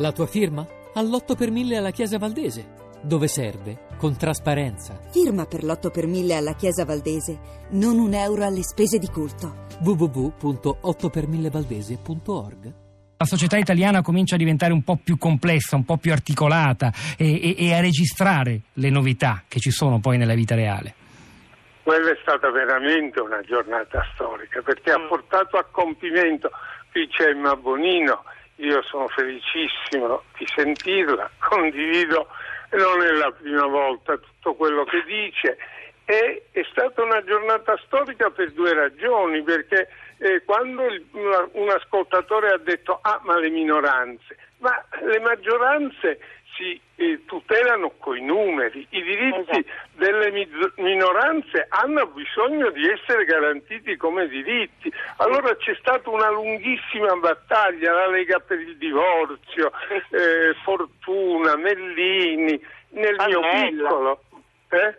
La tua firma? All'8 per 1000 alla Chiesa Valdese. Dove serve? Con trasparenza. Firma per l'8 per 1000 alla Chiesa Valdese. Non un euro alle spese di culto. www.8per1000valdese.org la società italiana comincia a diventare un po' più complessa, un po' più articolata e, e, e, a registrare le novità che ci sono poi nella vita reale. Quella è stata veramente una giornata storica perché mm. ha portato a compimento, qui c'è Emma Bonino, io sono felicissimo di sentirla, condivido, non è la prima volta tutto quello che dice. E è stata una giornata storica per due ragioni, perché eh, quando il, un ascoltatore ha detto ah ma le minoranze, ma le maggioranze si tutelano coi numeri, i diritti esatto. delle minoranze hanno bisogno di essere garantiti come diritti. Allora c'è stata una lunghissima battaglia, la Lega per il divorzio, eh, Fortuna, Mellini, nel Pannella. mio piccolo. Eh?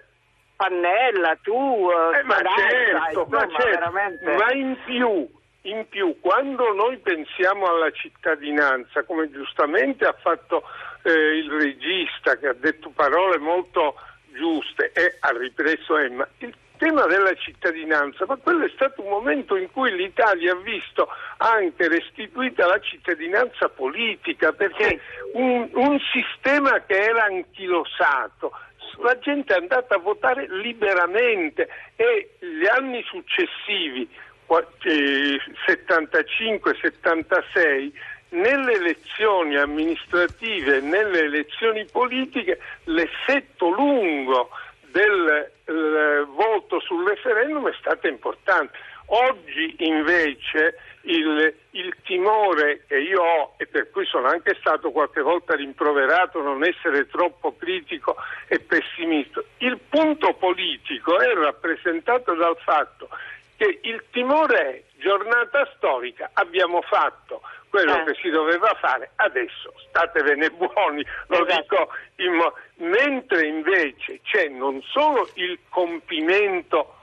Pannella, tu, eh, ma, certo, ma, certo. Ma in più in più, quando noi pensiamo alla cittadinanza, come giustamente ha fatto eh, il regista che ha detto parole molto giuste e ha ripreso Emma, il tema della cittadinanza, ma quello è stato un momento in cui l'Italia ha visto anche restituita la cittadinanza politica, perché un, un sistema che era anchilosato, la gente è andata a votare liberamente e gli anni successivi 75-76 nelle elezioni amministrative e nelle elezioni politiche l'effetto lungo del eh, voto sul referendum è stato importante. Oggi invece il, il, timore che io ho e per cui sono anche stato qualche volta rimproverato non essere troppo critico e pessimista, il punto politico è rappresentato dal fatto che il timore è giornata storica, abbiamo fatto quello eh. che si doveva fare, adesso statevene buoni, lo esatto. dico in mo- mentre invece c'è non solo il compimento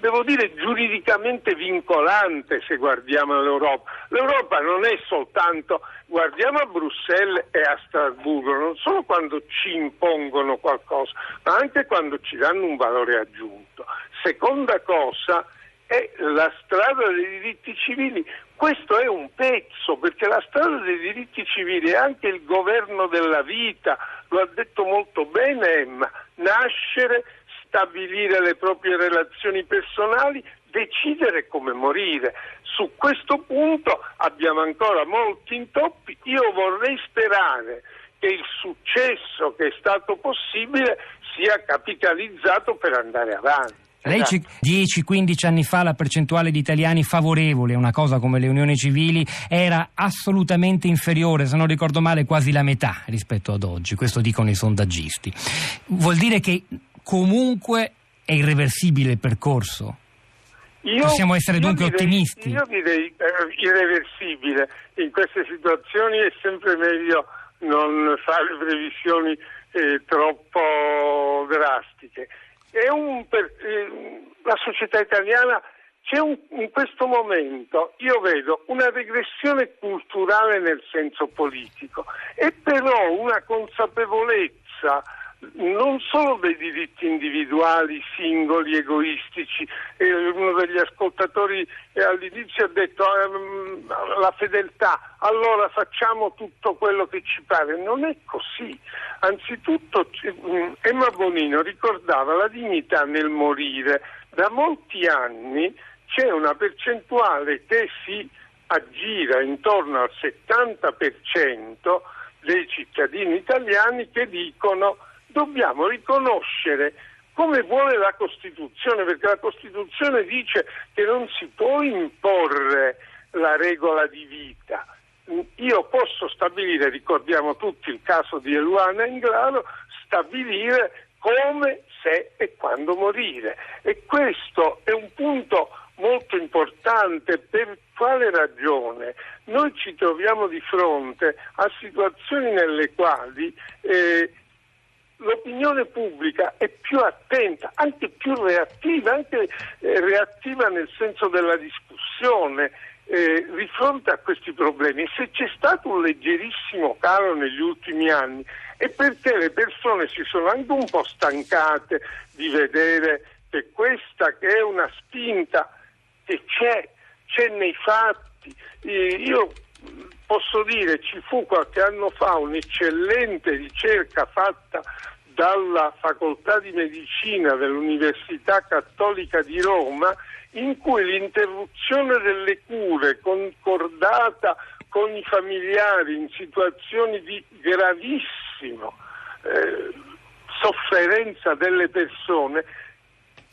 devo dire giuridicamente vincolante se guardiamo all'Europa. L'Europa non è soltanto guardiamo a Bruxelles e a Strasburgo, non solo quando ci impongono qualcosa, ma anche quando ci danno un valore aggiunto. Seconda cosa è la strada dei diritti civili. Questo è un pezzo, perché la strada dei diritti civili è anche il governo della vita, lo ha detto molto bene Emma, nascere, stabilire le proprie relazioni personali, decidere come morire. Su questo punto abbiamo ancora molti intoppi. Io vorrei sperare che il successo che è stato possibile sia capitalizzato per andare avanti. Lei esatto. 10-15 anni fa la percentuale di italiani favorevoli a una cosa come le unioni civili era assolutamente inferiore, se non ricordo male quasi la metà rispetto ad oggi, questo dicono i sondaggisti. Vuol dire che comunque è irreversibile il percorso? Io, Possiamo essere dunque direi, ottimisti? Io direi eh, irreversibile, in queste situazioni è sempre meglio non fare previsioni eh, troppo drastiche per, eh, la società italiana c'è un, in questo momento, io vedo una regressione culturale nel senso politico e però una consapevolezza non solo dei diritti individuali, singoli, egoistici. Uno degli ascoltatori eh, all'inizio ha detto eh, la fedeltà, allora facciamo tutto quello che ci pare. Non è così. Anzitutto mm, Emma Bonino ricordava la dignità nel morire. Da molti anni c'è una percentuale che si aggira intorno al 70% dei cittadini italiani che dicono dobbiamo riconoscere come vuole la Costituzione, perché la Costituzione dice che non si può imporre la regola di vita. Io posso stabilire, ricordiamo tutti il caso di Eluana Ingrano, stabilire come, se e quando morire. E questo è un punto molto importante per quale ragione noi ci troviamo di fronte a situazioni nelle quali eh, l'opinione pubblica è più attenta, anche più reattiva, anche eh, reattiva nel senso della discussione. eh, di fronte a questi problemi, se c'è stato un leggerissimo calo negli ultimi anni, è perché le persone si sono anche un po' stancate di vedere che questa che è una spinta che c'è, c'è nei fatti. Eh, io posso dire ci fu qualche anno fa un'eccellente ricerca fatta dalla facoltà di medicina dell'Università Cattolica di Roma in cui l'interruzione delle cure concordata con i familiari in situazioni di gravissima eh, sofferenza delle persone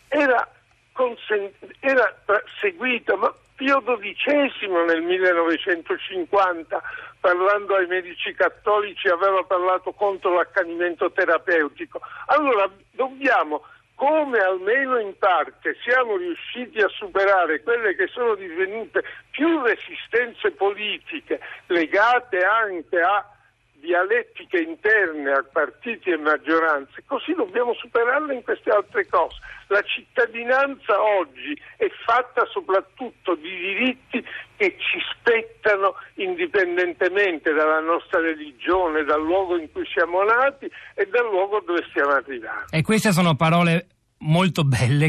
era, consent- era seguita, ma Pio XII nel 1950, parlando ai medici cattolici, aveva parlato contro l'accanimento terapeutico. Allora dobbiamo come almeno in parte siamo riusciti a superare quelle che sono divenute più resistenze politiche legate anche a dialettiche interne a partiti e maggioranze, così dobbiamo superarle in queste altre cose. La cittadinanza oggi è fatta soprattutto di diritti che ci spettano indipendentemente dalla nostra religione, dal luogo in cui siamo nati e dal luogo dove stiamo arrivando. E queste sono parole molto belle